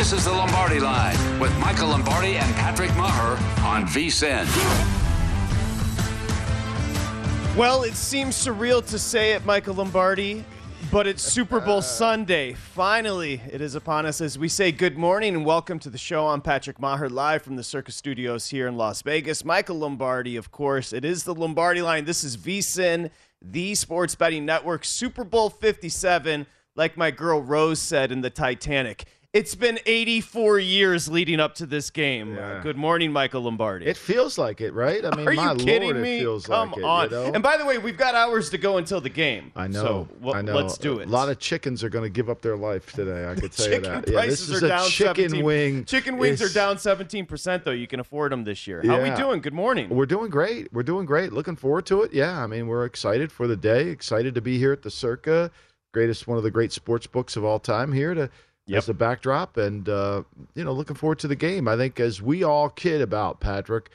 This is the Lombardi Line with Michael Lombardi and Patrick Meagher on VSIN. Well, it seems surreal to say it, Michael Lombardi, but it's Super Bowl Sunday. Finally, it is upon us as we say good morning and welcome to the show. I'm Patrick Meagher, live from the Circa Studios here in Las Vegas. Michael Lombardi, of course. It is the Lombardi line. This is VSIN, the sports betting network, Super Bowl 57, like my girl Rose said in the Titanic. It's been 84 years leading up to this game. Yeah. Uh, good morning, Michael Lombardi. It feels like it, right? I mean, Are my you kidding lord, me? it feels Come like it. on. You know? And by the way, we've got hours to go until the game. I know. So well, I know. let's do it. A lot of chickens are going to give up their life today. I could tell you that. Yeah, this prices is are a down chicken 17 wing. Chicken wings is- are down 17% though. You can afford them this year. How are we doing? Good morning. We're doing great. We're doing great. Looking forward to it. Yeah, I mean, we're excited for the day. Excited to be here at the Circa, greatest one of the great sports books of all time here to Yep. as the backdrop, and uh, you know, looking forward to the game. I think as we all kid about Patrick,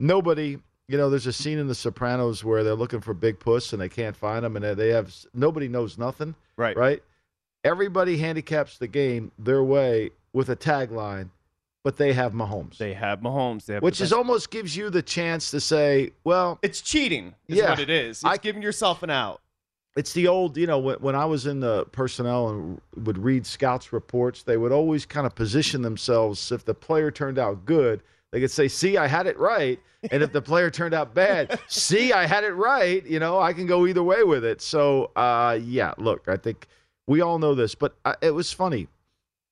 nobody. You know, there's a scene in The Sopranos where they're looking for Big Puss and they can't find him, and they have nobody knows nothing. Right. Right. Everybody handicaps the game their way with a tagline, but they have Mahomes. They have Mahomes. They have which the is almost gives you the chance to say, well, it's cheating. Is Yeah. what it is. It's I- giving yourself an out. It's the old, you know, when, when I was in the personnel and would read scouts reports, they would always kind of position themselves. If the player turned out good, they could say, "See, I had it right," and if the player turned out bad, "See, I had it right." You know, I can go either way with it. So, uh, yeah, look, I think we all know this, but I, it was funny.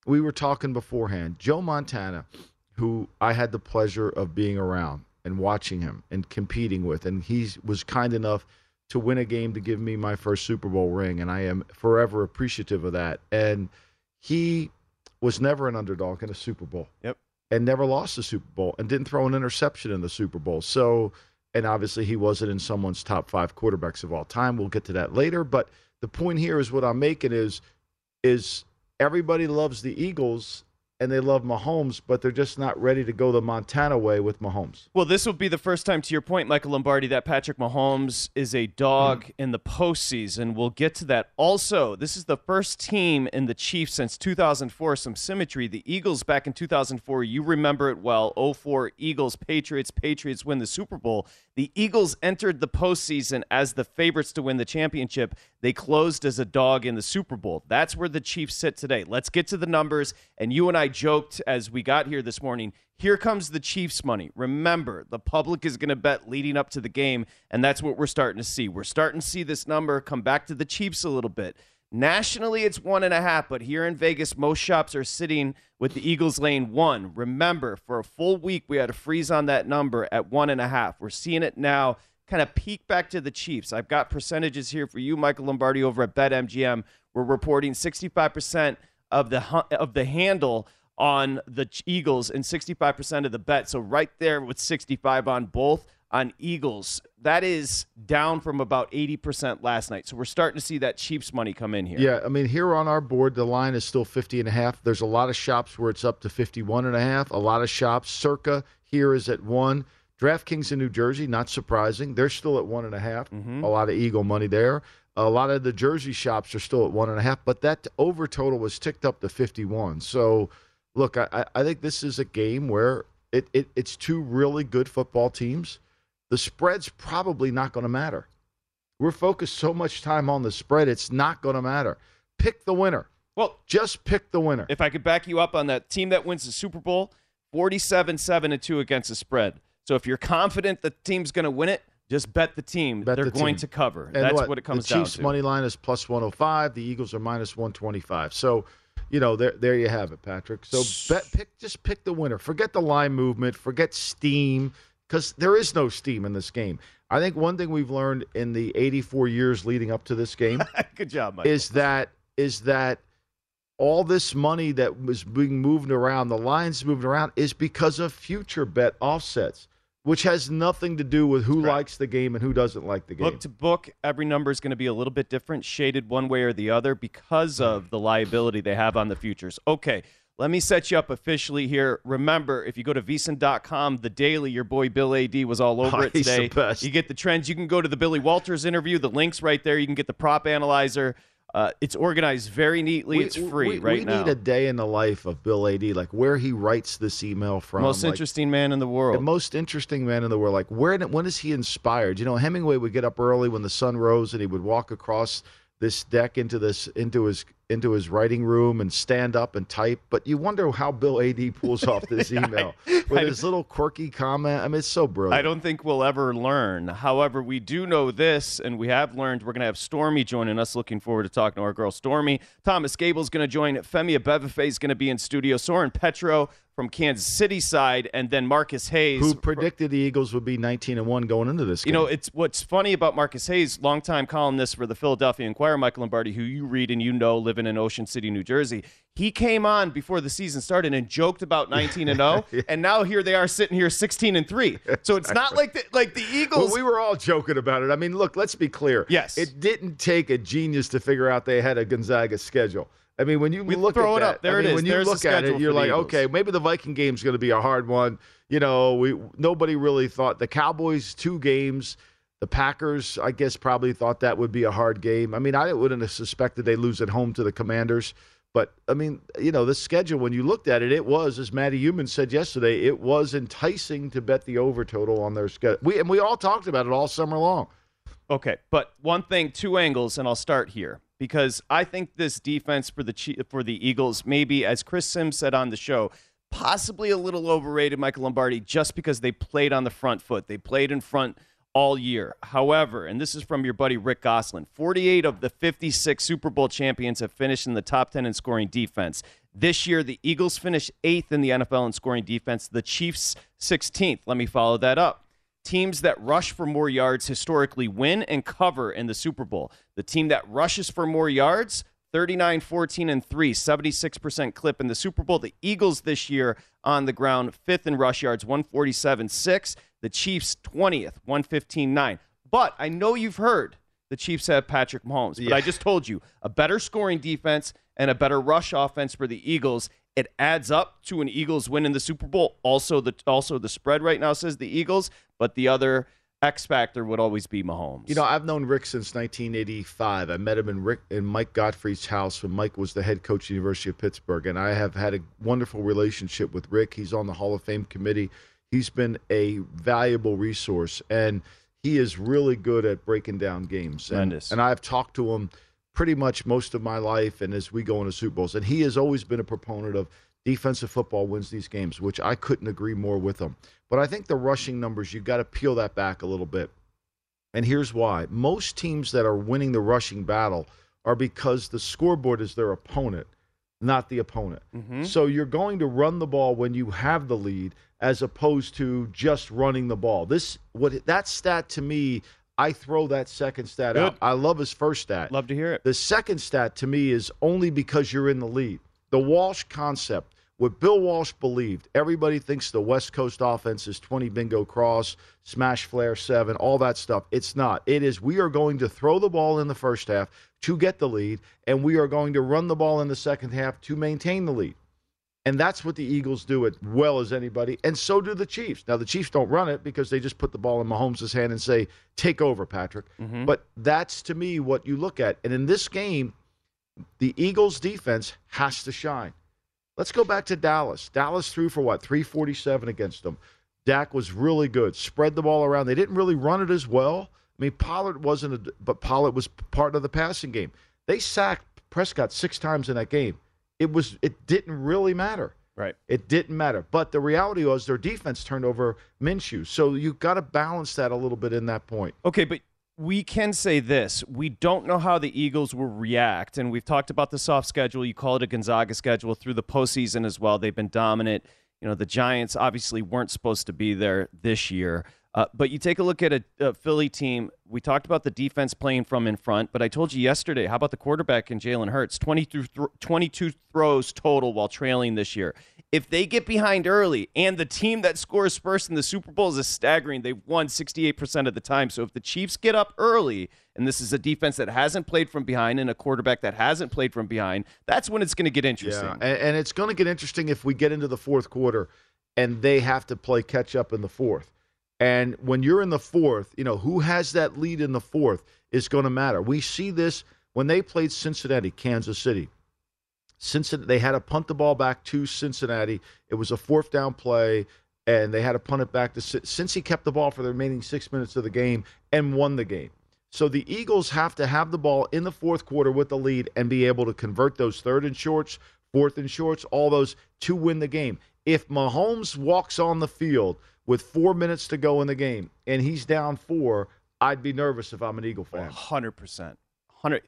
We were talking beforehand. Joe Montana, who I had the pleasure of being around and watching him and competing with, and he was kind enough to win a game to give me my first Super Bowl ring, and I am forever appreciative of that. And he was never an underdog in a Super Bowl. Yep. And never lost the Super Bowl and didn't throw an interception in the Super Bowl. So, and obviously he wasn't in someone's top five quarterbacks of all time. We'll get to that later. But the point here is what I'm making is is everybody loves the Eagles and they love Mahomes, but they're just not ready to go the Montana way with Mahomes. Well, this will be the first time, to your point, Michael Lombardi, that Patrick Mahomes is a dog Mm. in the postseason. We'll get to that. Also, this is the first team in the Chiefs since 2004. Some symmetry. The Eagles back in 2004, you remember it well. 04 Eagles, Patriots. Patriots win the Super Bowl. The Eagles entered the postseason as the favorites to win the championship. They closed as a dog in the Super Bowl. That's where the Chiefs sit today. Let's get to the numbers. And you and I joked as we got here this morning. Here comes the Chiefs money. Remember, the public is going to bet leading up to the game, and that's what we're starting to see. We're starting to see this number come back to the Chiefs a little bit. Nationally, it's one and a half, but here in Vegas, most shops are sitting with the Eagles lane one. Remember, for a full week, we had a freeze on that number at one and a half. We're seeing it now kind of peak back to the Chiefs. I've got percentages here for you, Michael Lombardi, over at BetMGM. We're reporting 65% of the of the handle on the Eagles and 65% of the bet. So right there with 65 on both on Eagles. That is down from about 80% last night. So we're starting to see that Chiefs money come in here. Yeah, I mean, here on our board, the line is still 50 and a half. There's a lot of shops where it's up to 51 and a half. A lot of shops, circa here is at one. DraftKings in New Jersey, not surprising. They're still at one and a half. Mm-hmm. A lot of Eagle money there. A lot of the Jersey shops are still at one and a half, but that over total was ticked up to 51. So, look, I, I think this is a game where it, it it's two really good football teams the spread's probably not going to matter. We're focused so much time on the spread, it's not going to matter. Pick the winner. Well, just pick the winner. If I could back you up on that team that wins the Super Bowl, 47 7 and 2 against the spread. So if you're confident the team's going to win it, just bet the team. Bet They're the going team. to cover. And That's what, what, it comes the Chiefs down to. money line is plus 105. The Eagles are minus 125. So, you know, there there you have it, Patrick. So bet pick just pick the winner. Forget the line movement. Forget steam because there is no steam in this game. I think one thing we've learned in the 84 years leading up to this game Good job, Mike. is that is that all this money that was being moved around, the lines moved around, is because of future bet offsets, which has nothing to do with who likes the game and who doesn't like the game. Book to book, every number is going to be a little bit different, shaded one way or the other because of mm. the liability they have on the futures. Okay, let me set you up officially here. Remember, if you go to vsin.com, the daily, your boy Bill Adee was all over Oh, it he's the today. best. You get the trends. You can go to the Billy Walters interview. The link's right there. You can get the prop analyzer. Uh, it's organized very neatly. We- it's free we, right we now. need a day in the life of Bill Adee, like where he writes this email from. Most like, interesting man in the world. The most interesting man in the world. Like where? When is he inspired? You know, Hemingway would get up early when the sun rose, and he would walk across this deck into this into his into his writing room and stand up and type. But you wonder how Bill Adee pulls off this email with his little quirky comment. I mean, it's so brilliant. I don't think we'll ever learn. However, we do know this, and we have learned we're going to have Stormy joining us. Looking forward to talking to our girl Stormy. Thomas Gable's going to join. Femi Abebefe is going to be in studio. Soren Petro from Kansas City side, and then Marcus Hayes. Who predicted the Eagles would be 19 and one going into this? You know, it's what's funny about Marcus Hayes, longtime columnist for the Philadelphia Inquirer, Michael Lombardi, who you read and you know, living in Ocean City, New Jersey. He came on before the season started and joked about 19 and 0, and now here they are sitting here 16 and 3. So it's not like the, like the Eagles. Well, we were all joking about it. I mean, look, let's be clear. Yes. It didn't take a genius to figure out they had a Gonzaga schedule. I mean, when you We look throw at it that, up. There I mean, is. When you There's the look at it, you're like, okay, maybe the Viking game's going to be a hard one. You know, we nobody really thought the Cowboys two games. The Packers, I guess, probably thought that would be a hard game. I mean, I wouldn't have suspected they lose at home to the Commanders. But I mean, you know, the schedule when you looked at it, it was, as Matty Youmans said yesterday, it was enticing to bet the over total on their schedule. We and we all talked about it all summer long. Okay, but one thing, two angles, and I'll start here because I think this defense for the for the Eagles, maybe as Chris Sims said on the show, possibly a little overrated, Michael Lombardi, just because they played on the front foot. They played in front all year. However, and this is from your buddy Rick Gosselin, 48 of the 56 Super Bowl champions have finished in the top 10 in scoring defense. This year, the Eagles finished eighth in the NFL in scoring defense, the Chiefs 16th. Let me follow that up. Teams that rush for more yards historically win and cover in the Super Bowl. The team that rushes for more yards, 39 14 and 3, 76% clip in the Super Bowl. The Eagles this year on the ground, fifth in rush yards, 147 6. The Chiefs, 20th, 115 9. But I know you've heard the Chiefs have Patrick Mahomes, but Yeah. I just told you a better scoring defense and a better rush offense for the Eagles. It adds up to an Eagles win in the Super Bowl. Also, the also the spread right now says the Eagles, but the other X factor would always be Mahomes. You know, I've known Rick since 1985. I met him in Rick in Mike Gottfried's house when Mike was the head coach at the University of Pittsburgh, and I have had a wonderful relationship with Rick. He's on the Hall of Fame committee. He's been a valuable resource, and he is really good at breaking down games. And, and I've talked to him pretty much most of my life, and as we go into Super Bowls, and he has always been a proponent of defensive football wins these games, which I couldn't agree more with them. But I think the rushing numbers, you've got to peel that back a little bit. And here's why. Most teams that are winning the rushing battle are because the scoreboard is their opponent, not the opponent. Mhm. So you're going to run the ball when you have the lead as opposed to just running the ball. This what that stat to me, I throw that second stat Good. out. I love his first stat. Love to hear it. The second stat to me is only because you're in the lead. The Walsh concept, what Bill Walsh believed, everybody thinks the West Coast offense is 20 bingo cross, smash flare seven, all that stuff. It's not. It is we are going to throw the ball in the first half to get the lead, and we are going to run the ball in the second half to maintain the lead. And that's what the Eagles do as well as anybody, and so do the Chiefs. Now the Chiefs don't run it because they just put the ball in Mahomes' hand and say, "Take over, Patrick." Mhm. But that's to me what you look at. And in this game, the Eagles' defense has to shine. Let's go back to Dallas. Dallas threw for what 347 against them. Dak was really good. Spread the ball around. They didn't really run it as well. I mean, Pollard wasn't, a, but Pollard was part of the passing game. They sacked Prescott six times in that game. It was, it didn't really matter. Right. It didn't matter. But the reality was their defense turned over Minshew. So you've got to balance that a little bit in that point. Okay, but we can say this. We don't know how the Eagles will react. And we've talked about the soft schedule. You call it a Gonzaga schedule through the postseason as well. They've been dominant. You know, the Giants obviously weren't supposed to be there this year. Uh, but you take a look at a, a Philly team. We talked about the defense playing from in front, but I told you yesterday, how about the quarterback in Jalen Hurts? 22, th- 22 throws total while trailing this year. If they get behind early, and the team that scores first in the Super Bowl is staggering, they've won 68% of the time. So if the Chiefs get up early, and this is a defense that hasn't played from behind and a quarterback that hasn't played from behind, that's when it's going to get interesting. Yeah, and, and it's going to get interesting if we get into the fourth quarter and they have to play catch up in the fourth. And when you're in the fourth, you know, who has that lead in the fourth is going to matter. We see this when they played Cincinnati, Kansas City. Cincinnati, they had to punt the ball back to Cincinnati. It was a fourth down play, and they had to punt it back to since he kept the ball for the remaining six minutes of the game and won the game. So the Eagles have to have the ball in the fourth quarter with the lead and be able to convert those third and shorts, fourth and shorts, all those to win the game. If Mahomes walks on the field with four minutes to go in the game and he's down four, I'd be nervous if I'm an Eagle fan. Hundred percent. Hundred.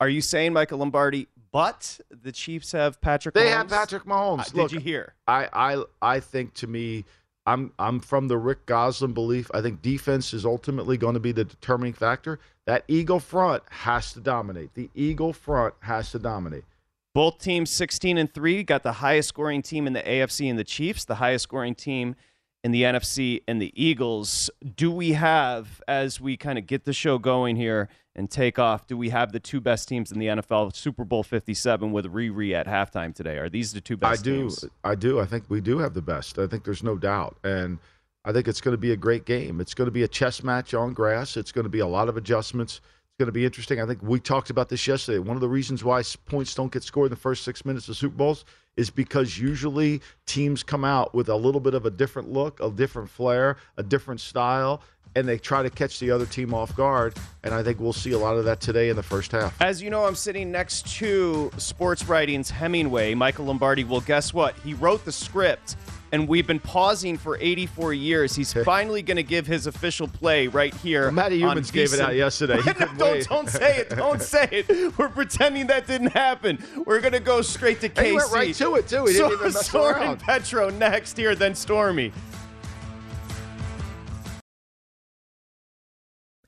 Are you saying Michael Lombardi? But the Chiefs have Patrick. They Mahomes? have Patrick Mahomes. Uh, did Look, you hear? I, I I think to me, I'm I'm from the Rick Gosselin belief. I think defense is ultimately going to be the determining factor. That Eagle front has to dominate. The Eagle front has to dominate. Both teams 16 and 3 got the highest scoring team in the AFC and the Chiefs, the highest scoring team in the NFC and the Eagles. Do we have as we kind of get the show going here and take off, do we have the two best teams in the NFL Super Bowl 57 with Riri at halftime today? Are these the two best I do. teams? I do. I think we do have the best. I think there's no doubt. And I think it's going to be a great game. It's going to be a chess match on grass. It's going to be a lot of adjustments. It's going to be interesting. I think we talked about this yesterday. One of the reasons why points don't get scored in the first six minutes of Super Bowls is because usually teams come out with a little bit of a different look, a different flair, a different style, and they try to catch the other team off guard. And I think we'll see a lot of that today in the first half. As you know, I'm sitting next to Sports Writing's Hemingway, Michael Lombardi. Well, guess what? He wrote the script, and we've been pausing for 84 years. He's finally going to give his official play right here. Well, Matty Youmans gave it out yesterday. Don't, don't say it. Don't say it. We're pretending that didn't happen. We're going to go straight to KC. And he went right to it, too. He didn't even mess Soren around. Petro next here, then Stormy.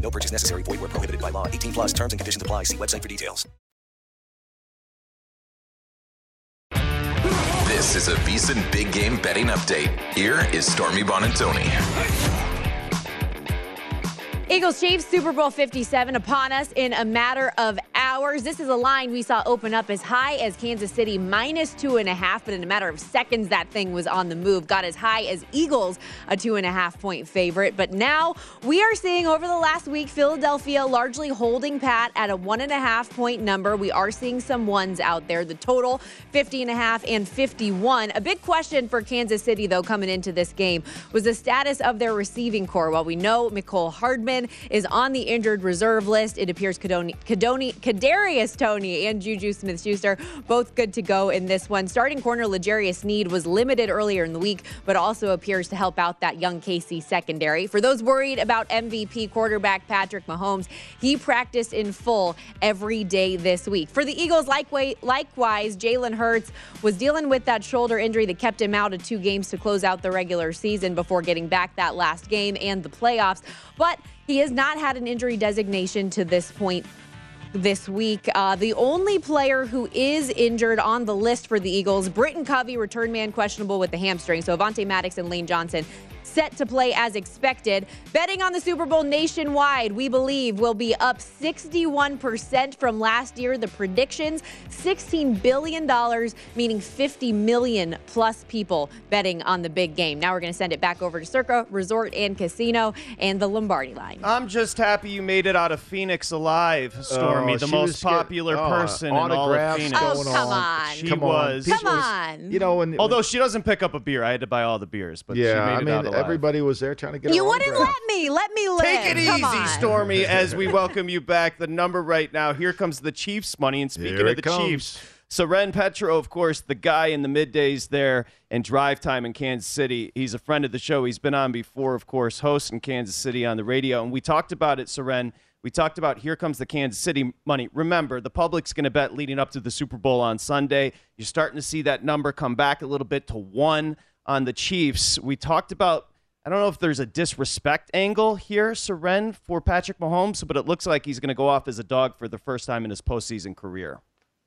No purchase necessary. Void where prohibited by law. 18 plus terms and conditions apply. See website for details. This is a VSiN Big Game Betting Update. Here is Stormy Buonantony. Eagles Chiefs Super Bowl 57 upon us in a matter of hours. This is a line we saw open up as high as Kansas City minus two and a half, but in a matter of seconds, that thing was on the move. Got as high as Eagles, a two and a half point favorite. But now we are seeing over the last week Philadelphia largely holding pat at a one and a half point number. We are seeing some ones out there. The total 50 and a half and 51. A big question for Kansas City, though, coming into this game was the status of their receiving corps. While we know Mecole Hardman is on the injured reserve list. It appears Kadoni, Kadoni, Kadarius Toney and Juju Smith-Schuster both good to go in this one. Starting corner L'Jarius Sneed was limited earlier in the week, but also appears to help out that young KC secondary. For those worried about MVP quarterback Patrick Mahomes, he practiced in full every day this week. For the Eagles, likewise, Jalen Hurts was dealing with that shoulder injury that kept him out of two games to close out the regular season before getting back that last game and the playoffs. But he has not had an injury designation to this point this week. Uh, the only player who is injured on the list for the Eagles, Britain Covey, return man questionable with the hamstring. So Avonte Maddox and Lane Johnson set to play as expected. Betting on the Super Bowl nationwide, we believe, will be up 61% from last year. The predictions $16 billion, meaning 50 million plus people betting on the big game. Now we're going to send it back over to Circa Resort and Casino and the Lombardi line. I'm just happy you made it out of Phoenix alive, Stormy, Oh, the most was getting- popular oh, person in all of Phoenix. Oh, come on. on. She Come was. People Come was- on. You know, when, Although she doesn't pick up a beer, I had to buy all the beers. But she yeah, made I it mean, out alive. Everybody was there trying to get You wouldn't autograph. let me. Let me live. Take it Come easy, on. Stormy, as we welcome you back. The number right now, here comes the Chiefs money. And speaking Here of the comes. Chiefs, Soren Petro, of course, the guy in the middays there and drive time in Kansas City. He's a friend of the show. He's been on before, of course, host in Kansas City on the radio. And we talked about it, Soren. We talked about here comes the Kansas City money. Remember, the public's going to bet leading up to the Super Bowl on Sunday. You're starting to see that number come back a little bit to one on the Chiefs. We talked about I don't know if there's a disrespect angle here, Soren, for Patrick Mahomes, but it looks like he's going to go off as a dog for the first time in his postseason career.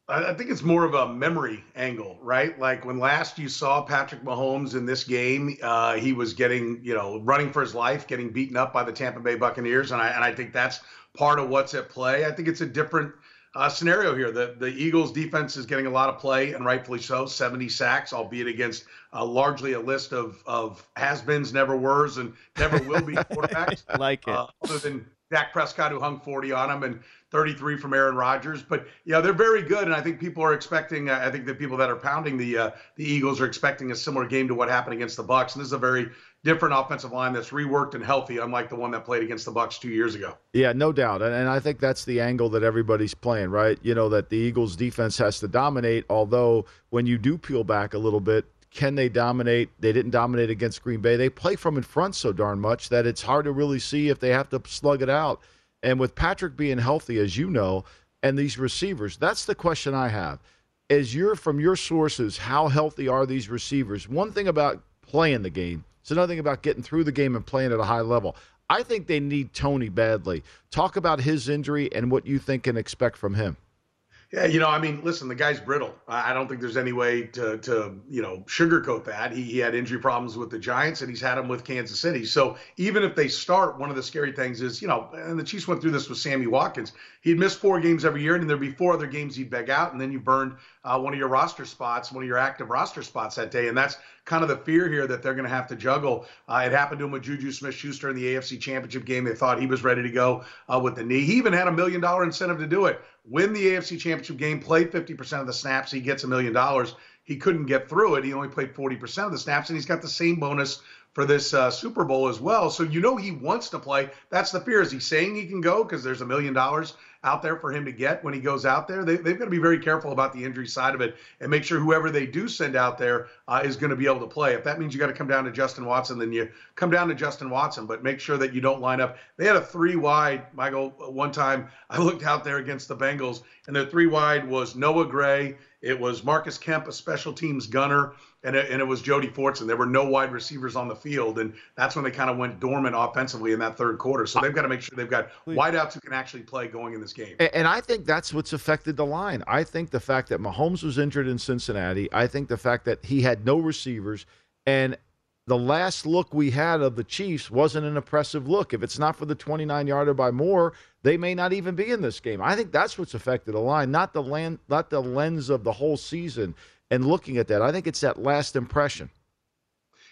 I I think it's more of a memory angle, right? Like when last you saw Patrick Mahomes in this game, uh, he was getting, you know, running for his life, getting beaten up by the Tampa Bay Buccaneers, and I and I think that's part of what's at play. I think it's a different uh, scenario here. The the Eagles defense is getting a lot of play, and rightfully so. 70 sacks, albeit against uh, largely a list of of has-beens, never were's, and never will be quarterbacks. like it. Uh, other than Dak Prescott, who hung 40 on him, and 33 from Aaron Rodgers. But yeah, they're very good, and I think people are expecting. Uh, I think the people that are pounding the uh, the Eagles are expecting a similar game to what happened against the Bucks. And this is a very different offensive line that's reworked and healthy, unlike the one that played against the Bucks two years ago. Yeah, no doubt. And, and I think that's the angle that everybody's playing, right? You know, that the Eagles defense has to dominate, although when you do peel back a little bit, can they dominate? They didn't dominate against Green Bay. They play from in front so darn much that it's hard to really see if they have to slug it out. And with Patrick being healthy, as you know, and these receivers, that's the question I have. As you're from your sources, how healthy are these receivers? One thing about playing the game, it's another thing about getting through the game and playing at a high level. I think they need Toney badly. Talk about his injury and what you think and expect from him. Yeah, you know, I mean, listen, the guy's brittle. I don't think there's any way to, to you know, sugarcoat that. He, he had injury problems with the Giants, and he's had them with Kansas City. So even if they start, one of the scary things is, you know, and the Chiefs went through this with Sammy Watkins. He'd miss four games every year, and then there'd be four other games he'd beg out, and then you burned uh, one of your roster spots, one of your active roster spots that day, and that's kind of the fear here that they're going to have to juggle. Uh, it happened to him with Juju Smith-Schuster in the AFC Championship game. They thought he was ready to go uh, with the knee. He even had a million dollar incentive to do it. Win the AFC Championship game, play 50% of the snaps, he gets a million dollars. He couldn't get through it. He only played 40% of the snaps, and he's got the same bonus for this uh, Super Bowl as well. So you know he wants to play. That's the fear. Is he saying he can go because there's a million dollars out there for him to get when he goes out there? They, have got to be very careful about the injury side of it and make sure whoever they do send out there uh, is going to be able to play. If that means you got to come down to Justin Watson, then you come down to Justin Watson, but make sure that you don't line up. They had a three wide, Michael, one time I looked out there against the Bengals, and their three wide was Noah Gray. It was Marcus Kemp, a special teams gunner, and it, and it was Jody Fortson. There were no wide receivers on the field, and that's when they kind of went dormant offensively in that third quarter. So they've got to make sure they've got wideouts who can actually play going in this game. And, and I think that's what's affected the line. I think the fact that Mahomes was injured in Cincinnati. I think the fact that he had no receivers, and the last look we had of the Chiefs wasn't an impressive look. If it's not for the 29 yarder by Moore, they may not even be in this game. I think that's what's affected the line, not the land, not the lens of the whole season and looking at that. I think it's that last impression.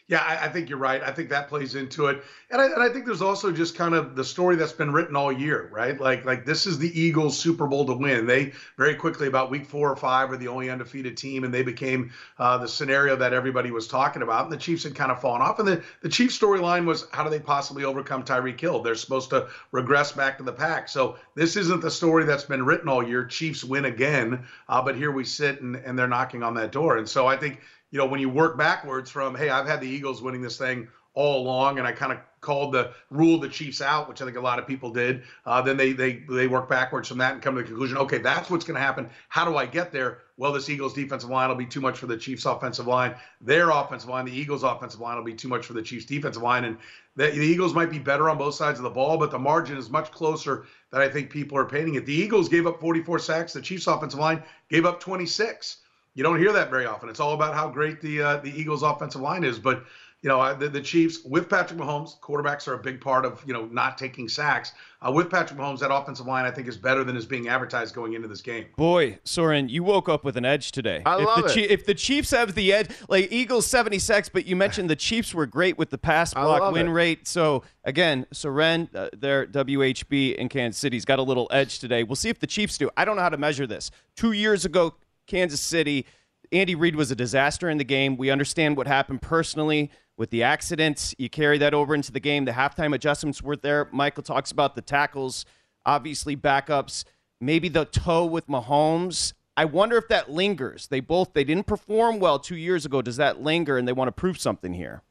Yeah, I, I, think you're right. I think that plays into it, and I, and I think there's also just kind of the story that's been written all year, right? Like like this is the Eagles' Super Bowl to win. They very quickly about week four or five were the only undefeated team, and they became uh, the scenario that everybody was talking about. And the Chiefs had kind of fallen off, and the the Chiefs storyline was how do they possibly overcome Tyreek Hill? They're supposed to regress back to the pack. So this isn't the story that's been written all year. Chiefs win again, uh, but here we sit and and they're knocking on that door. And so I think you know, when you work backwards from, hey, I've had the Eagles winning this thing all along, and I kind of called the rule the Chiefs out, which I think a lot of people did. Uh, then they they they work backwards from that and come to the conclusion, okay, that's what's going to happen. How do I get there? Well, this Eagles defensive line will be too much for the Chiefs offensive line. Their offensive line, the Eagles offensive line, will be too much for the Chiefs defensive line, and the, the Eagles might be better on both sides of the ball, but the margin is much closer than I think people are painting it. The Eagles gave up 44 sacks. The Chiefs offensive line gave up 26 you don't hear that very often. It's all about how great the uh, the Eagles' offensive line is. But you know, the, the Chiefs with Patrick Mahomes, quarterbacks are a big part of you know not taking sacks. Uh, with Patrick Mahomes, that offensive line I think is better than is being advertised going into this game. Boy, Soren, you woke up with an edge today. I if love the it. if the Chiefs have the edge, like Eagles seventy six, but you mentioned the Chiefs were great with the pass I block love win it. rate. So again, Soren, uh, their WHB in Kansas City's got a little edge today. We'll see if the Chiefs do. I don't know how to measure this. Two years ago, Kansas City. Andy Reid was a disaster in the game. We understand what happened personally with the accidents. You carry that over into the game. The halftime adjustments were there. Michael talks about the tackles, obviously backups, maybe the toe with Mahomes. I wonder if that lingers. They both they didn't perform well 2 years ago. Does that linger and they want to prove something here?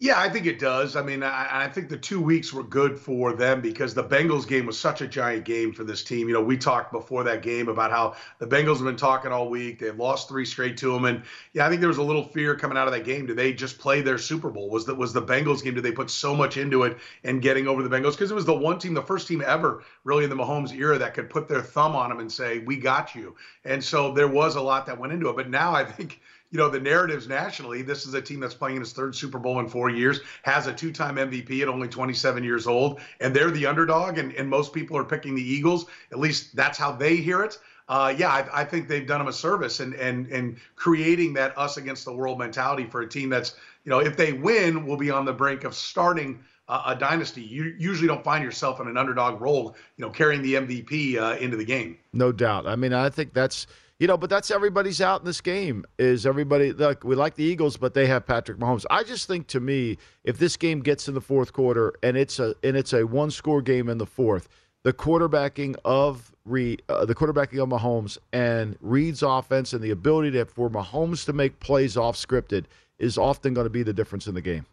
Yeah, I think it does. I mean, I, I, think the two weeks were good for them because the Bengals game was such a giant game for this team. You know, we talked before that game about how the Bengals have been talking all week. They've lost three straight to them, and yeah, I think there was a little fear coming out of that game. Did they just play their Super Bowl? Was that was the Bengals game? Did they put so much into it and getting over the Bengals? Because it was the one team, the first team ever, really in the Mahomes era, that could put their thumb on them and say, "We got you." And so there was a lot that went into it. But now I think you know, the narratives nationally, this is a team that's playing in its third Super Bowl in four years, has a two time MVP at only 27 years old, and they're the underdog, and, and most people are picking the Eagles. At least that's how they hear it. Uh, yeah, I, I, think they've done them a service and and and creating that us against the world mentality for a team that's, you know, if they win, will be on the brink of starting a, a dynasty. You usually don't find yourself in an underdog role, you know, carrying the MVP uh, into the game. No doubt. I mean, I think that's you know, but that's everybody's out in this game. Is everybody like we like the Eagles, but they have Patrick Mahomes. I just think to me, if this game gets in the fourth quarter and it's a and it's a one score game in the fourth, the quarterbacking of Reid, uh, the quarterbacking of Mahomes and Reid's offense and the ability to for Mahomes to make plays off scripted is often going to be the difference in the game.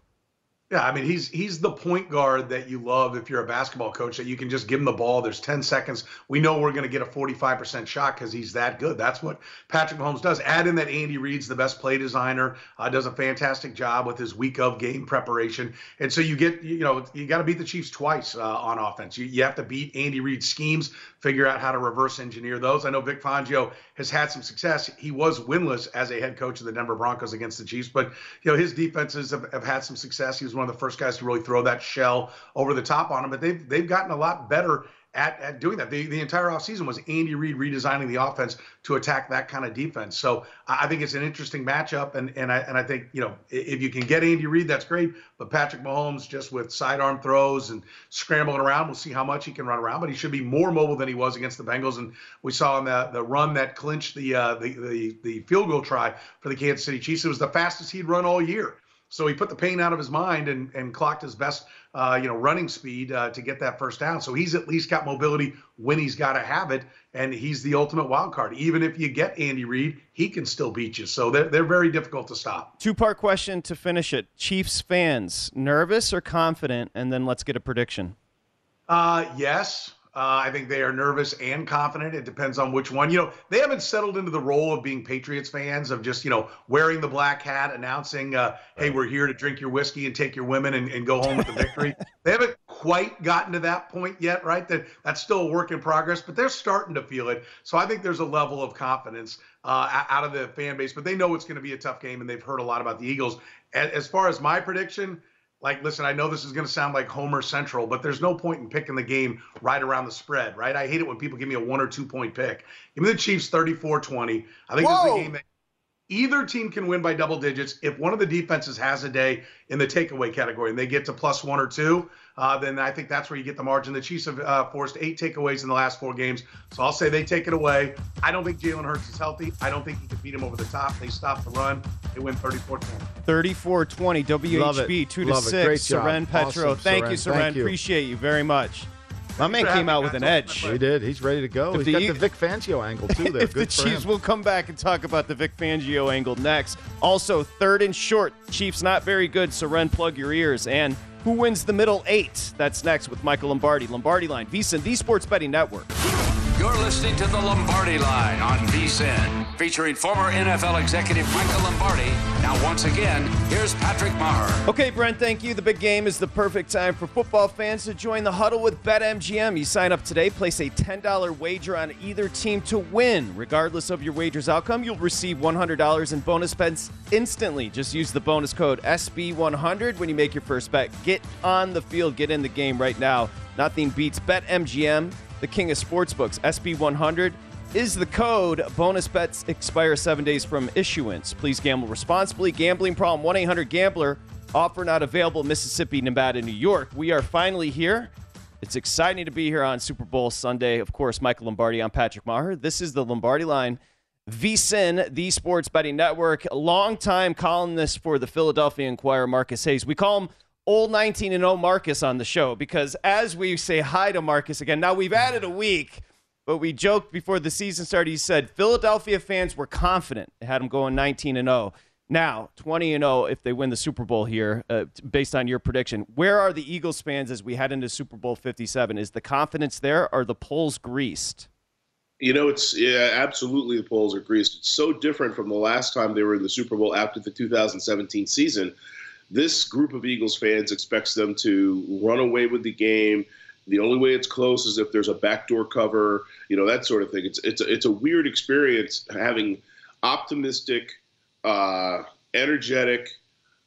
Yeah, I mean he's he's the point guard that you love if you're a basketball coach that you can just give him the ball. There's 10 seconds. We know we're going to get a 45% shot because he's that good. That's what Patrick Mahomes does. Add in that Andy Reid's the best play designer, uh, does a fantastic job with his week of game preparation, and so you get you know you got to beat the Chiefs twice uh, on offense. You, you have to beat Andy Reid's schemes, figure out how to reverse engineer those. I know Vic Fangio has had some success. He was winless as a head coach of the Denver Broncos against the Chiefs, but you know his defenses have, have had some success. He was one of the first guys to really throw that shell over the top on him. But they've they've gotten a lot better at, at doing that. The, the entire offseason was Andy Reid redesigning the offense to attack that kind of defense. So I think it's an interesting matchup, and and I and I think you know if you can get Andy Reid, that's great. But Patrick Mahomes, just with sidearm throws and scrambling around, we'll see how much he can run around. But he should be more mobile than he was against the Bengals, and we saw in the the run that clinched the uh, the, the the field goal try for the Kansas City Chiefs. It was the fastest he'd run all year. So he put the pain out of his mind and, and clocked his best, uh, you know, running speed uh, to get that first down. So he's at least got mobility when he's got to have it, and he's the ultimate wild card. Even if you get Andy Reid, he can still beat you. So they're they're very difficult to stop. Two part question to finish it: Chiefs fans nervous or confident? And then let's get a prediction. Uh, yes. Uh, I think they are nervous and confident. It depends on which one. You know, they haven't settled into the role of being Patriots fans, of just, you know, wearing the black hat, announcing, uh, hey, we're here to drink your whiskey and take your women and, and go home with the victory. they haven't quite gotten to that point yet, right? That That's still a work in progress, but they're starting to feel it. So I think there's a level of confidence uh, out of the fan base, but they know it's going to be a tough game and they've heard a lot about the Eagles. As far as my prediction, like listen i know this is going to sound like homer central but there's no point in picking the game right around the spread right? I hate it when people give me a one or two point pick. Give me the chiefs 34-20 i think Whoa. this is a game that either team can win by double digits if one of the defenses has a day in the takeaway category and they get to plus one or two uh, then I think that's where you get the margin. The Chiefs have uh, forced eight takeaways in the last four games, so I'll say they take it away. I don't think Jalen Hurts is healthy. I don't think he can beat him over the top. They stop the run. They win 34-20. 34-20. WHB two to Love six. Soren Petro. Awesome, Thank Soren. you, Soren. Thank you. Appreciate you very much. My man came out with an edge. He did. He's ready to go. If He's the got E- the Vic Fangio angle too. There, if the good for Chiefs him. will come back and talk about the Vic Fangio angle next. Also, third and short. Chiefs not very good. Soren, plug your ears. And who wins the middle eight? That's next with Michael Lombardi. Lombardi Line, VSiN, the Sports Betting Network. You're listening to the Lombardi Line on VSIN, featuring former NFL executive Michael Lombardi. Now, once again, here's Patrick Meagher. Okay, Brent, thank you. The big game is the perfect time for football fans to join the huddle with BetMGM. You sign up today, place a $10 wager on either team to win. Regardless of your wager's outcome, you'll receive $100 in bonus bets instantly. Just use the bonus code SB100 when you make your first bet. Get on the field, get in the game right now. Nothing beats BetMGM, the king of sportsbooks. SB100 is the code. Bonus bets expire seven days from issuance. Please gamble responsibly. Gambling problem 1 800 Gambler. Offer not available Mississippi, Nevada, New York. We are finally here. It's exciting to be here on Super Bowl Sunday. Of course, Michael Lombardi. I'm Patrick Meagher. This is the Lombardi Line. VSIN, the Sports Betting Network, longtime columnist for the Philadelphia Inquirer, Marcus Hayes. We call him Old 19 and 0 Marcus on the show because as we say hi to Marcus again, now we've added a week, but we joked before the season started. He said Philadelphia fans were confident. They had him going 19 and 0. Now, 20 and 0 if they win the Super Bowl here, uh, based on your prediction. Where are the Eagles fans as we head into Super Bowl 57? Is the confidence there? Are the poles greased? You know, it's yeah, absolutely the poles are greased. It's so different from the last time they were in the Super Bowl after the 2017 season. This group of Eagles fans expects them to run away with the game. The only way it's close is if there's a backdoor cover, you know, that sort of thing. It's it's a, it's a weird experience having optimistic, uh, energetic,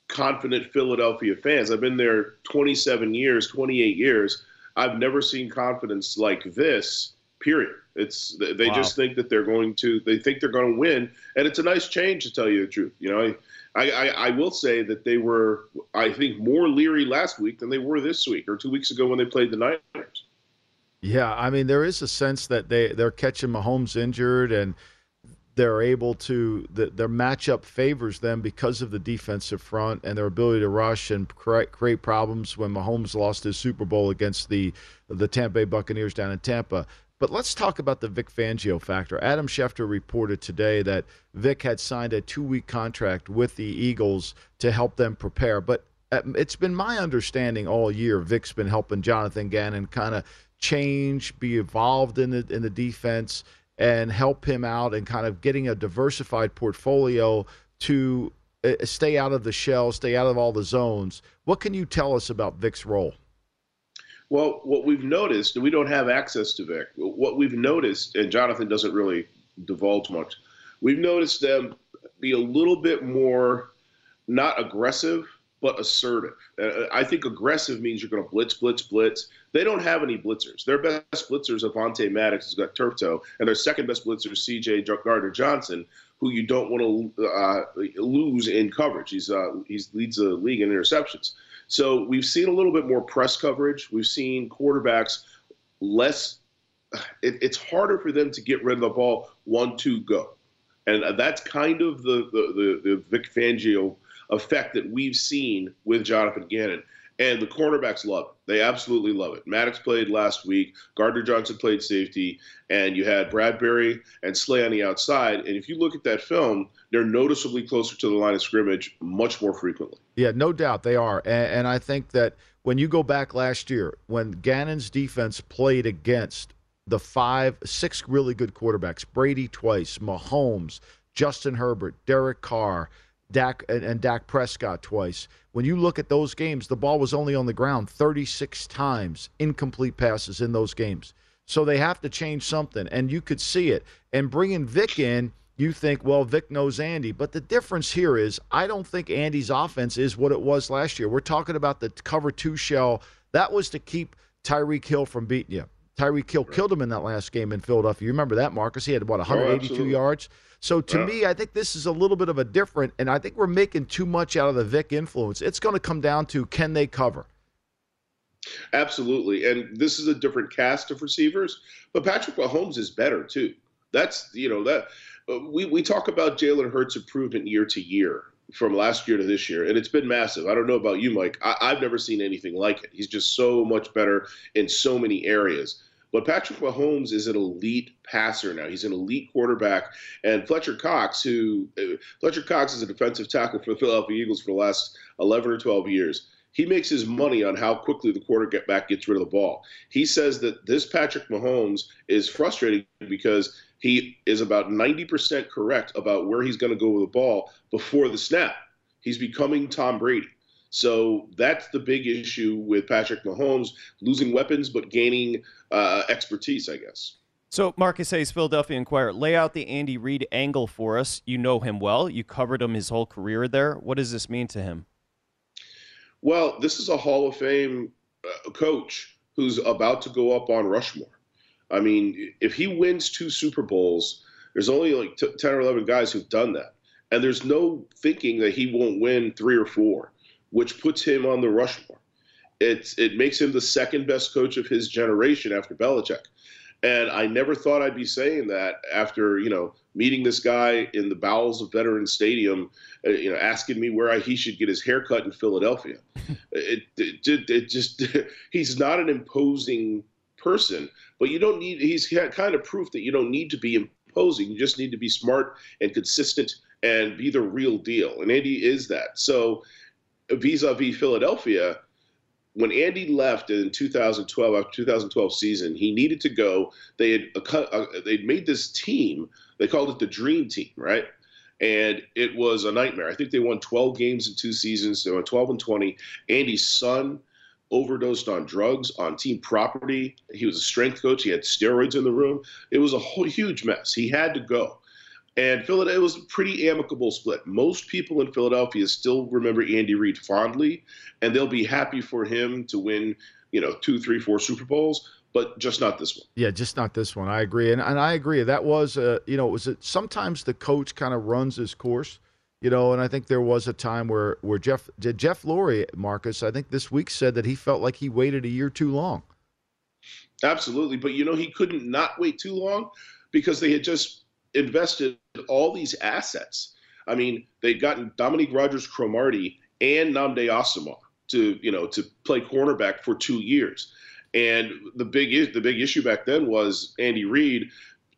confident Philadelphia fans. I've been there 27 years, 28 years. I've never seen confidence like this. Period. It's they Wow. just think that they're going to. They think they're going to win, and it's a nice change to tell you the truth. You know, I, I, I, will say that they were, I think, more leery last week than they were this week or two weeks ago when they played the Niners. Yeah, I mean, there is a sense that they they're catching Mahomes injured and they're able to the, their matchup favors them because of the defensive front and their ability to rush and create, create problems when Mahomes lost his Super Bowl against the the Tampa Bay Buccaneers down in Tampa. But let's talk about the Vic Fangio factor. Adam Schefter reported today that Vic had signed a two-week contract with the Eagles to help them prepare. But uh, it's been my understanding all year. Vic's been helping Jonathan Gannon kind of change, be involved in the in the defense, and help him out and kind of getting a diversified portfolio to uh, stay out of the shell, stay out of all the zones. What can you tell us about Vic's role? Well, what we've noticed, and we don't have access to Vic, what we've noticed, and Jonathan doesn't really divulge much, we've noticed them be a little bit more not aggressive, but assertive. Uh, I think aggressive means you're going to blitz, blitz, blitz. They don't have any blitzers. Their best blitzers, Avonte Maddox, has got turf toe, and their second best blitzer is C.J. Gardner Johnson, who you don't want to uh, lose in coverage. He's uh, he leads the league in interceptions. So we've seen a little bit more press coverage. We've seen quarterbacks less. It, it's harder for them to get rid of the ball one two go, and that's kind of the the, the, the Vic Fangio effect that we've seen with Jonathan Gannon. And the cornerbacks love it. They absolutely love it. Maddox played last week. Gardner Johnson played safety. And you had Bradberry and Slay on the outside. And if you look at that film, they're noticeably closer to the line of scrimmage much more frequently. Yeah, no doubt they are. And, and I think that when you go back last year, when Gannon's defense played against the five, six really good quarterbacks Brady twice, Mahomes, Justin Herbert, Derek Carr, Dak and, and Dak Prescott twice. When you look at those games, the ball was only on the ground 36 times, incomplete passes in those games. So they have to change something, and you could see it. And bringing Vic in, you think, well, Vic knows Andy. But the difference here is, I don't think Andy's offense is what it was last year. We're talking about the cover two shell. That was to keep Tyreek Hill from beating you. Tyreek Hill right. killed him in that last game in Philadelphia. You remember that, Marcus? He had, what, 182 oh, yards? So to yeah. me, I think this is a little bit of a different, and I think we're making too much out of the Vic influence. It's going to come down to can they cover? Absolutely, and this is a different cast of receivers, but Patrick Mahomes is better too. That's you know that we we talk about Jalen Hurts' improvement year to year from last year to this year, and it's been massive. I don't know about you, Mike. I, I've never seen anything like it. He's just so much better in so many areas. But Patrick Mahomes is an elite passer now. He's an elite quarterback. And Fletcher Cox, who uh, Fletcher Cox is a defensive tackle for the Philadelphia Eagles for the last 11 or 12 years. He makes his money on how quickly the quarterback gets rid of the ball. He says that this Patrick Mahomes is frustrating because he is about 90% correct about where he's going to go with the ball before the snap. He's becoming Tom Brady. So that's the big issue with Patrick Mahomes losing weapons but gaining uh, expertise, I guess. So, Marcus Hayes, Philadelphia Inquirer, lay out the Andy Reid angle for us. You know him well. You covered him his whole career there. What does this mean to him? Well, this is a Hall of Fame uh, coach who's about to go up on Rushmore. I mean, if he wins two Super Bowls, there's only like t- 10 or 11 guys who've done that. And there's no thinking that he won't win three or four which puts him on the Rushmore. It's it makes him the second best coach of his generation after Belichick. And I never thought I'd be saying that after you know meeting this guy in the bowels of Veterans Stadium, uh, you know, asking me where I, he should get his haircut in Philadelphia. it, it, it, just he's not an imposing person, but you don't need. He's kind of proof that you don't need to be imposing. You just need to be smart and consistent and be the real deal. And Andy is that. So vis-a-vis Philadelphia, when Andy left in 2012 after 2012 season, he needed to go. They had uh, they'd made this team. They called it the Dream Team, right? And it was a nightmare. I think they won 12 games in two seasons. They went 12 and 20. Andy's son overdosed on drugs on team property. He was a strength coach. He had steroids in the room. It was a whole huge mess. He had to go. And Philadelphia was a pretty amicable split. Most people in Philadelphia still remember Andy Reid fondly, and they'll be happy for him to win, you know, two, three, four Super Bowls, but just not this one. Yeah, just not this one. I agree, and and I agree. That was, uh, you know, it was it sometimes the coach kind of runs his course, you know, and I think there was a time where where Jeff did Jeff Lurie, Marcus, I think this week said that he felt like he waited a year too long. Absolutely, but you know he couldn't not wait too long because they had just invested all these assets. I mean, they've gotten Dominique Rodgers Cromartie and Nnamdi Asomugha to, you know, to play cornerback for two years. And the big the big issue back then was Andy Reid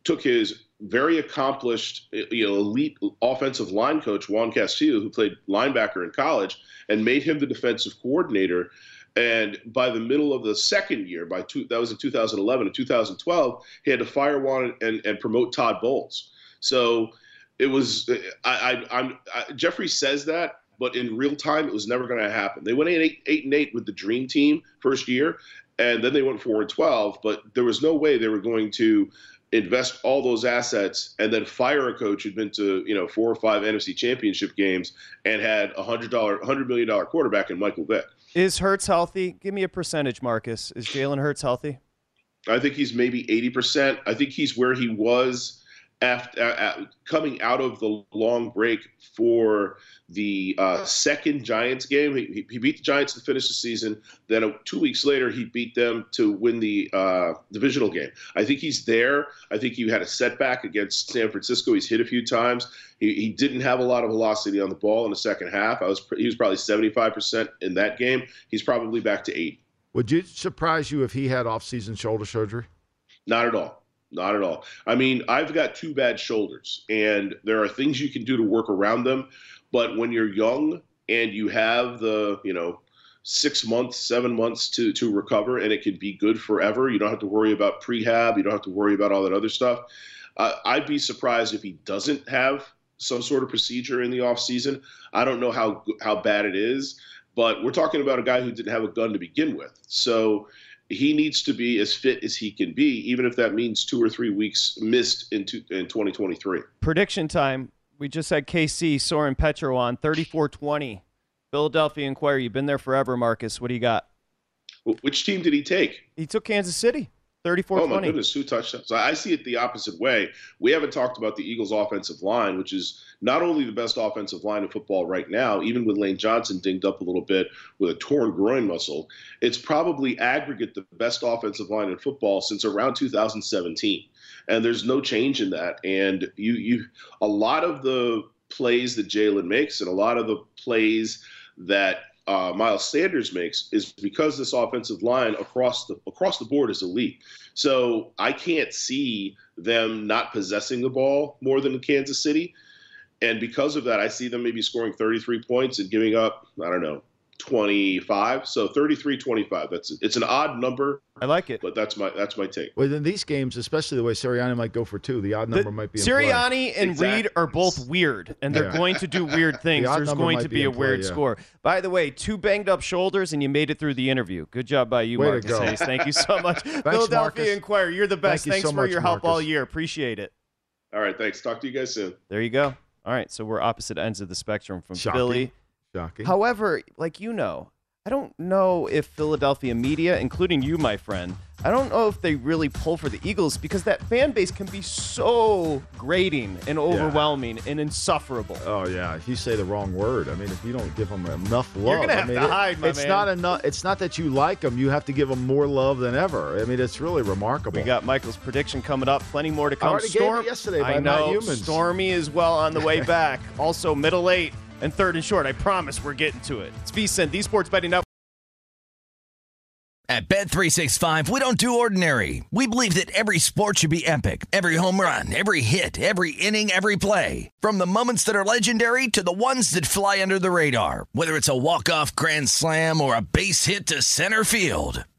took his very accomplished, you know, elite offensive line coach Juan Castillo, who played linebacker in college, and made him the defensive coordinator. And by the middle of the second year, by two, that was in 2011 and 2012, he had to fire Juan and, and promote Todd Bowles. So it was. I, I, I'm I, Jeffrey says that, but in real time, it was never going to happen. They went eight, eight and eight with the dream team first year, and then they went four and twelve. But there was no way they were going to invest all those assets and then fire a coach who'd been to you know four or five NFC Championship games and had a hundred dollar, hundred million dollar quarterback in Michael Vick. Is Hurts healthy? Give me a percentage, Marcus. Is Jalen Hurts healthy? I think he's maybe eighty percent. I think he's where he was after uh, coming out of the long break for the uh, second Giants game. He, he, beat the Giants to finish the season. Then uh, two weeks later, he beat them to win the uh, divisional game. I think he's there. I think he had a setback against San Francisco. He's hit a few times. He, he didn't have a lot of velocity on the ball in the second half. I was he was probably seventy five percent in that game. He's probably back to eight. Would it surprise you if he had off season shoulder surgery? Not at all. Not at all. I mean, I've got two bad shoulders, and there are things you can do to work around them. But when you're young and you have the, you know, six months, seven months to to recover, and it can be good forever. You don't have to worry about prehab. You don't have to worry about all that other stuff. Uh, I'd be surprised if he doesn't have some sort of procedure in the off season. I don't know how how bad it is, but we're talking about a guy who didn't have a gun to begin with. So he needs to be as fit as he can be, even if that means two or three weeks missed in, two, in 2023. Prediction time. We just had KC Soren Petro on 34-20. Philadelphia Inquirer. You've been there forever, Marcus. What do you got? Which team did he take? He took Kansas City. 34 Oh, my goodness. Two touchdowns. I see it the opposite way. We haven't talked about the Eagles' offensive line, which is not only the best offensive line in football right now, even with Lane Johnson dinged up a little bit with a torn groin muscle, it's probably aggregate the best offensive line in football since around 2017. And there's no change in that. And you, you, a lot of the plays that Jalen makes and a lot of the plays that uh, Miles Sanders makes is because this offensive line across the across the board is elite. So I can't see them not possessing the ball more than Kansas City, and because of that, I see them maybe scoring 33 points and giving up I don't know 25 so 33 25 that's it's an odd number i like it. but that's my that's my take. Well in these games especially the way Sirianni might go for two the odd number the, might be Sirianni and exactly. Reid are both weird and they're yeah. going to do weird things. the there's going to be, be a weird yeah. score. By the way two banged up shoulders and you made it through the interview. Good job by you way Marcus Hayes. Thank you so much. Thanks, Philadelphia Marcus. Inquirer you're the best. Thank thanks so for much, your help Marcus. all year. Appreciate it. All right thanks. Talk to you guys soon. There you go. All right so we're opposite ends of the spectrum from Shocking. Philly Shocking. However, like you know, I don't know if Philadelphia media, including you, my friend, I don't know if they really pull for the Eagles because that fan base can be so grating and overwhelming and insufferable. Oh yeah, if you say the wrong word, I mean, if you don't give them enough love, You're gonna I have mean, to it- hide, my it's man. not enough. It's not that you like them; you have to give them more love than ever. I mean, it's really remarkable. We got Michael's prediction coming up. Plenty more to come. already gave Storm, it yesterday I know. Stormy is well on the way back. also, middle eight and third and short. I promise we're getting to it. It's VSIN, the Sports Betting Network. At Bet365, we don't do ordinary. We believe that every sport should be epic. Every home run, every hit, every inning, every play. From the moments that are legendary to the ones that fly under the radar. Whether it's a walk-off grand slam or a base hit to center field.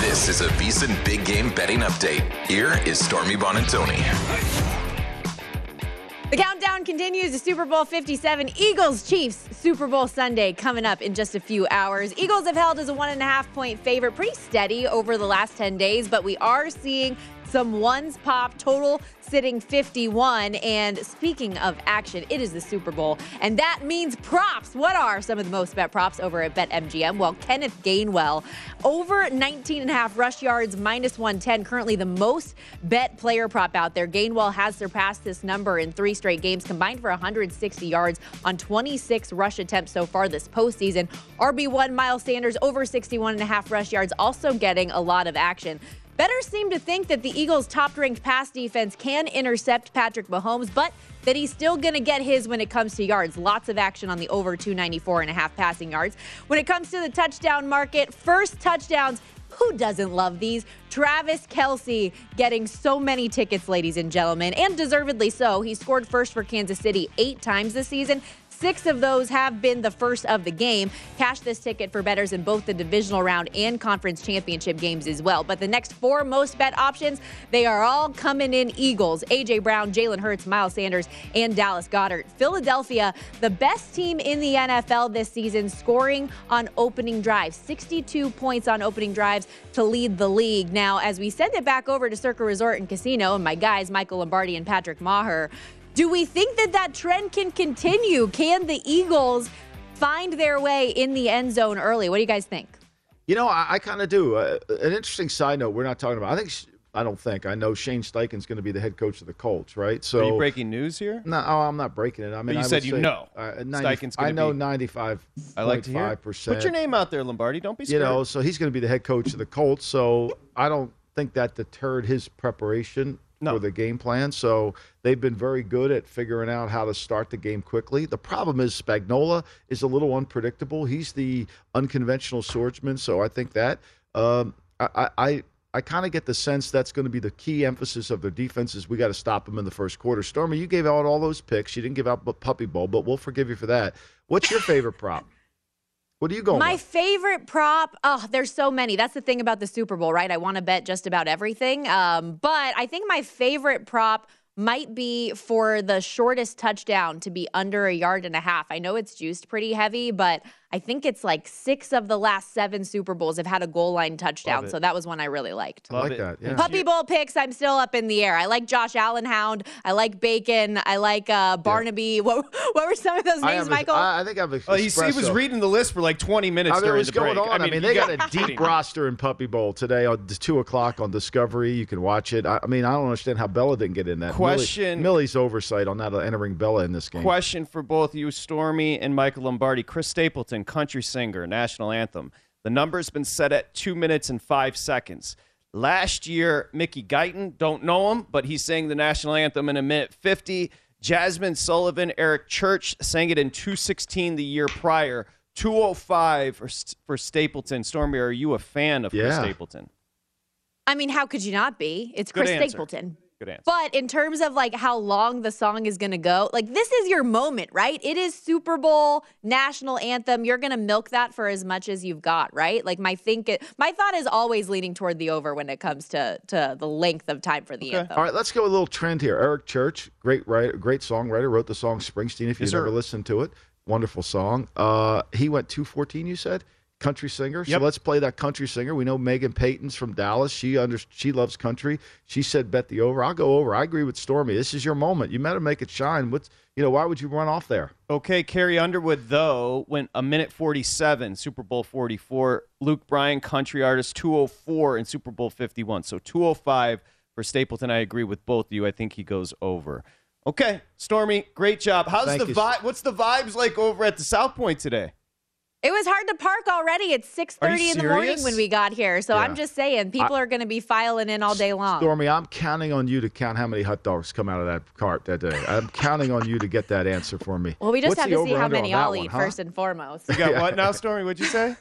This is a VSiN Big Game Betting Update. Here is Stormy Buonantony. The countdown continues to Super Bowl 57. Eagles Chiefs Super Bowl Sunday coming up in just a few hours. Eagles have held as a one and a half point favorite, pretty steady over the last 10 days, but we are seeing some ones pop total sitting 51. And speaking of action, it is the Super Bowl, and that means props. What are some of the most bet props over at BetMGM? Well, Kenneth Gainwell, over 19 and a half rush yards, minus 110, currently the most bet player prop out there. Gainwell has surpassed this number in three straight games, combined for 160 yards on 26 rush attempts so far this postseason. RB1 Miles Sanders, over 61 and a half rush yards, also getting a lot of action. Bettors seem to think that the Eagles' top ranked pass defense can intercept Patrick Mahomes, but that he's still going to get his when it comes to yards. Lots of action on the over 294 and a half passing yards. When it comes to the touchdown market, first touchdowns. Who doesn't love these? Travis Kelce getting so many tickets, ladies and gentlemen, and deservedly so. He scored first for Kansas City eight times this season. Six of those have been the first of the game. Cash this ticket for bettors in both the divisional round and conference championship games as well. But the next four most bet options, they are all coming in Eagles. AJ Brown, Jalen Hurts, Miles Sanders, and Dallas Goedert. Philadelphia, the best team in the NFL this season, scoring on opening drives. 62 points on opening drives to lead the league. Now, as we send it back over to Circa Resort and Casino, and my guys, Michael Lombardi and Patrick Meagher, do we think that that trend can continue? Can the Eagles find their way in the end zone early? What do you guys think? You know, I, I kind of do. Uh, an interesting side note we're not talking about. I think I don't think I know Shane Steichen's going to be the head coach of the Colts, right? So Are you breaking news here? No, oh, I'm not breaking it. I mean, but you I said you say, know. Uh, 90, Steichen's I know be, 95. I like to hear. percent. Put your name out there, Lombardi. Don't be scared. You know, so he's going to be the head coach of the Colts. So I don't think that deterred his preparation no. for the game plan. So they've been very good at figuring out how to start the game quickly. The problem is Spagnuolo is a little unpredictable. He's the unconventional swordsman. So I think that um, I, I I kind of get the sense that's going to be the key emphasis of their defense is we got to stop them in the first quarter. Stormy, you gave out all those picks. You didn't give out Puppy Bowl, but we'll forgive you for that. What's your favorite prop? What are you going My with? favorite prop, oh, there's so many. That's the thing about the Super Bowl, right? I want to bet just about everything. Um, but I think my favorite prop might be for the shortest touchdown to be under a yard and a half. I know it's juiced pretty heavy, but I think it's like six of the last seven Super Bowls have had a goal line touchdown. So that was one I really liked. I like that. Yeah. Puppy Bowl picks, I'm still up in the air. I like Josh Allen Hound. I like Bacon. I like uh, Barnaby. What, what were some of those I names, have Michael? I, I think I've. Oh, he, he was reading the list for like 20 minutes I mean, during what's the going break. on? I mean, you they got gotta a deep roster in Puppy Bowl today on the two o'clock on Discovery. You can watch it. I, I mean, I don't understand how Bella didn't get in that. Millie- Question- Millie's oversight on not entering Bella in this game. Question for both you, Stormy and Michael Lombardi. Chris Stapleton, country singer, national anthem. The number's been set at two minutes and five seconds. Last year, Mickey Guyton, don't know him, but he sang the national anthem in a minute 50. Jazmine Sullivan, Eric Church sang it in 216 the year prior. 205 for, for Stapleton. Stormy, are you a fan of Chris Stapleton? I mean, how could you not be? It's Good Chris answer. Stapleton. Good answer. But in terms of like how long the song is going to go, like this is your moment, right? It is Super Bowl national anthem. You're going to milk that for as much as you've got, right? Like my think it, my thought is always leaning toward the over when it comes to to the length of time for the anthem. All right, let's go a little trend here. Eric Church, great writer, great songwriter, wrote the song Springsteen. If you've never sir. listened to it, wonderful song. Uh, he went 214, you said? Country singer. Yep. So let's play that country singer. We know Megan Payton's from Dallas. She under she loves country. She said bet the over. I'll go over. I agree with Stormy. This is your moment. You better make it shine. What's you know why would you run off there? Okay, Carrie Underwood though went a minute 47, Super Bowl 44. Luke Bryan, country artist, 204 in Super Bowl 51. So 205 for Stapleton. I agree with both of you. I think he goes over. Okay, Stormy, great job. How's Thank the vibe? What's the vibes like over at the South Point today? It was hard to park already. It's 6:30 in the morning when we got here. So I'm just saying, people are going to be filing in all day long. Stormy, I'm counting on you to count how many hot dogs come out of that cart that day. I'm counting on you to get that answer for me. Well, we just What's have to see how many on I'll one, eat huh? first and foremost. You got what now, Stormy? What'd you say?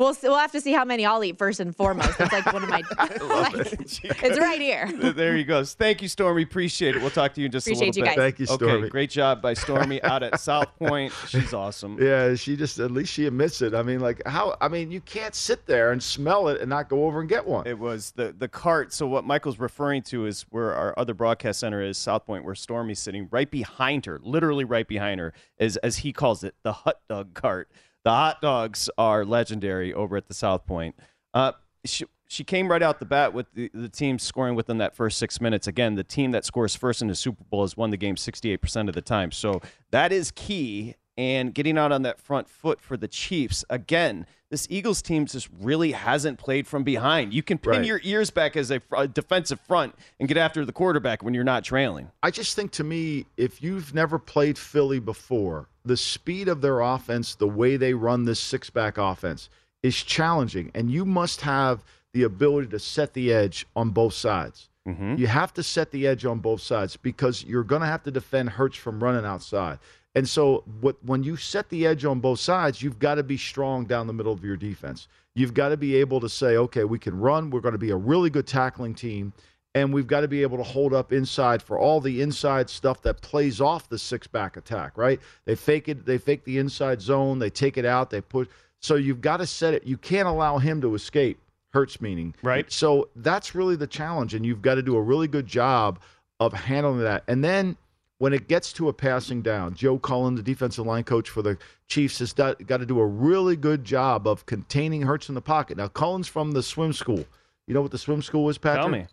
We'll we'll have to see how many I'll eat first and foremost. It's like one of my. it's right here. there you go. Thank you, Stormy. Appreciate it. We'll talk to you in just Appreciate a you little bit. guys. Thank you, Stormy. Okay, great job by Stormy out at South Point. She's awesome. Yeah, she just at least she admits it. I mean, like how? I mean, you can't sit there and smell it and not go over and get one. It was the the cart. So what Michael's referring to is where our other broadcast center is, South Point, where Stormy's sitting right behind her, literally right behind her, is as he calls it, the hot dog cart. The hot dogs are legendary over at the South Point. Uh, she she came right out the bat with the, the team scoring within that first six minutes. Again, the team that scores first in the Super Bowl has won the game 68% of the time. So that is key. And getting out on that front foot for the Chiefs. Again, this Eagles team just really hasn't played from behind. You can pin Right. your ears back as a, a defensive front and get after the quarterback when you're not trailing. I just think to me, if you've never played Philly before, the speed of their offense, the way they run this six back offense is challenging. And you must have the ability to set the edge on both sides. Mm-hmm. You have to set the edge on both sides because you're going to have to defend Hurts from running outside. And so, what, when you set the edge on both sides, you've got to be strong down the middle of your defense. You've got to be able to say, okay, we can run. We're going to be a really good tackling team and we've got to be able to hold up inside for all the inside stuff that plays off the six back attack, right? They fake it, they fake the inside zone, they take it out, they put so you've got to set it. You can't allow him to escape. Hurts meaning. Right. So that's really the challenge and you've got to do a really good job of handling that. And then when it gets to a passing down, Joe Cullen, the defensive line coach for the Chiefs, has got, to do a really good job of containing Hurts in the pocket. Now, Cullen's from the swim school. You know what the swim school is, Patrick? Tell me.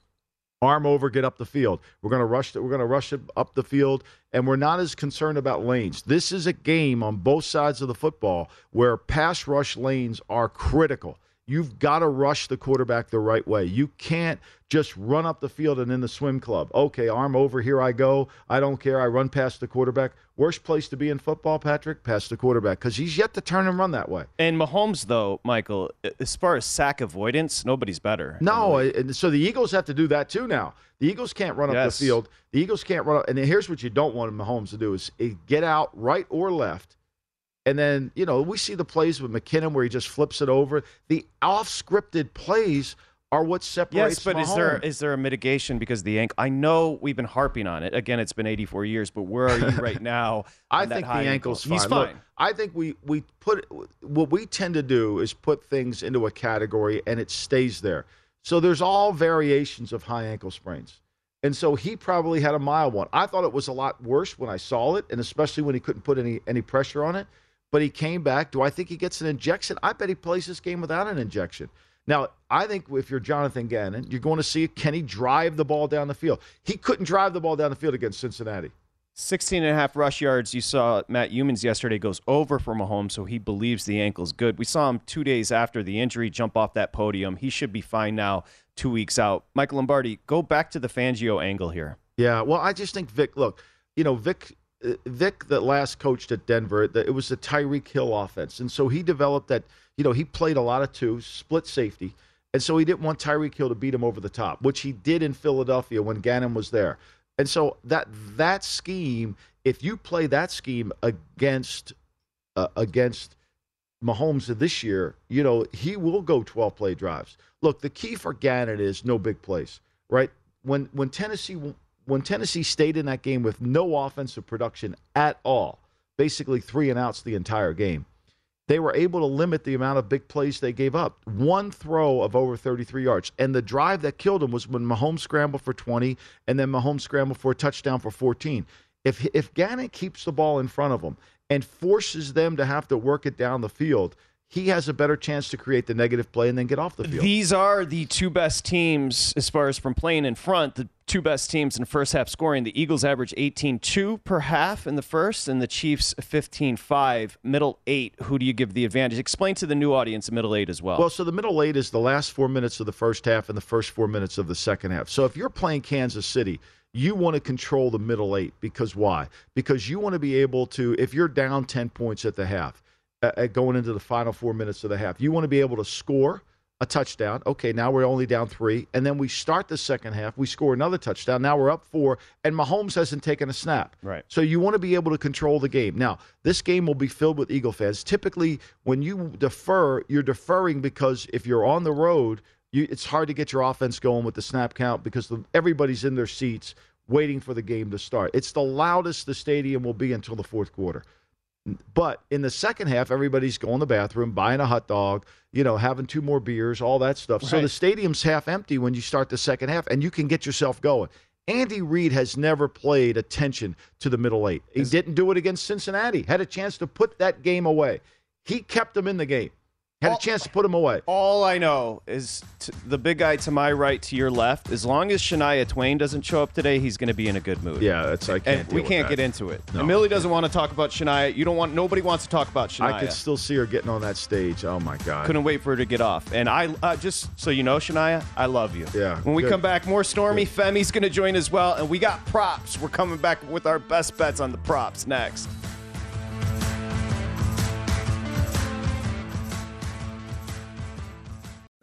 arm over, get up the field. We're going to rush. The, we're going to rush it up the field, and we're not as concerned about lanes. This is a game on both sides of the football where pass rush lanes are critical. You've got to rush the quarterback the right way. You can't just run up the field and in the swim club. Okay, arm over, here I go. I don't care. I run past the quarterback. Worst place to be in football, Patrick, past the quarterback, because he's yet to turn and run that way. And Mahomes, though, Michael, as far as sack avoidance, nobody's better. No, and so the Eagles have to do that too now. The Eagles can't run up Yes. the field. The Eagles can't run up. And here's what you don't want Mahomes to do is eh, get out right or left. And then, you know, we see the plays with McKinnon where he just flips it over. The off scripted plays are what separates Yes, but Mahomes. is there is there a mitigation because the ankle? I know we've been harping on it. Again, it's been 84 years, but where are you right now? I think the ankle's ankle? fine. He's Look, fine. I think we we put what we tend to do is put things into a category and it stays there. So there's all variations of high ankle sprains. And so he probably had a mild one. I thought it was a lot worse when I saw it, and especially when he couldn't put any any pressure on it. But he came back. Do I think he gets an injection? I bet he plays this game without an injection. Now, I think if you're Jonathan Gannon, you're going to see Kenny drive the ball down the field. He couldn't drive the ball down the field against Cincinnati. 16 and a half rush yards. You saw Matty Youmans yesterday goes over for Mahomes, so he believes the ankle's good. We saw him two days after the injury jump off that podium. He should be fine now, two weeks out. Michael Lombardi, go back to the Fangio angle here. Yeah, well, I just think Vic. Look, you know, Vic. Uh, Vic, that last coached at Denver, it was the Tyreek Hill offense, and so he developed that. You know, he played a lot of two, split safety, and so he didn't want Tyreek Hill to beat him over the top, which he did in Philadelphia when Gannon was there. And so that that scheme, if you play that scheme against uh, against Mahomes this year, you know, he will go 12 play drives. Look, the key for Gannon is no big plays, right? When when Tennessee when Tennessee stayed in that game with no offensive production at all, basically three and outs the entire game, they were able to limit the amount of big plays they gave up. One throw of over 33 yards. And the drive that killed him was when Mahomes scrambled for 20 and then Mahomes scrambled for a touchdown for 14. If if Gannon keeps the ball in front of him and forces them to have to work it down the field, he has a better chance to create the negative play and then get off the field. These are the two best teams as far as from playing in front. The two best teams in first half scoring. The Eagles average 18-2 per half in the first, and the Chiefs 15-5. Middle eight. Who do you give the advantage? Explain to the new audience middle eight as well. Well, so the middle eight is the last four minutes of the first half and the first four minutes of the second half. So if you're playing Kansas City, you want to control the middle eight because why? Because you want to be able to, if you're down 10 points at the half, uh, going into the final four minutes of the half, you want to be able to score a touchdown. Okay, now we're only down three. And then we start the second half. We score another touchdown. Now we're up four, and Mahomes hasn't taken a snap. Right. So you want to be able to control the game. Now, this game will be filled with Eagle fans. Typically, when you defer, you're deferring because if you're on the road, you, it's hard to get your offense going with the snap count because the, everybody's in their seats waiting for the game to start. It's the loudest the stadium will be until the fourth quarter. But in the second half, everybody's going to the bathroom, buying a hot dog, you know, having two more beers, all that stuff. So the stadium's half empty when you start the second half, and you can get yourself going. Andy Reid has never played attention to the middle eight. He didn't do it against Cincinnati. Had a chance to put that game away. He kept them in the game. Had a chance to put him away. All I know is t- the big guy to my right, to your left. As long as Shania Twain doesn't show up today, he's going to be in a good mood. Yeah, that's I can't. and we can't that. get into it. No. Millie doesn't want to talk about Shania. You don't want. Nobody wants to talk about Shania. I could still see her getting on that stage. Oh my god! Couldn't wait for her to get off. And I uh, just so you know, Shania, I love you. Yeah, When we good. come back, more Stormy. Femi's going to join as well, and we got props. We're coming back with our best bets on the props next.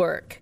work.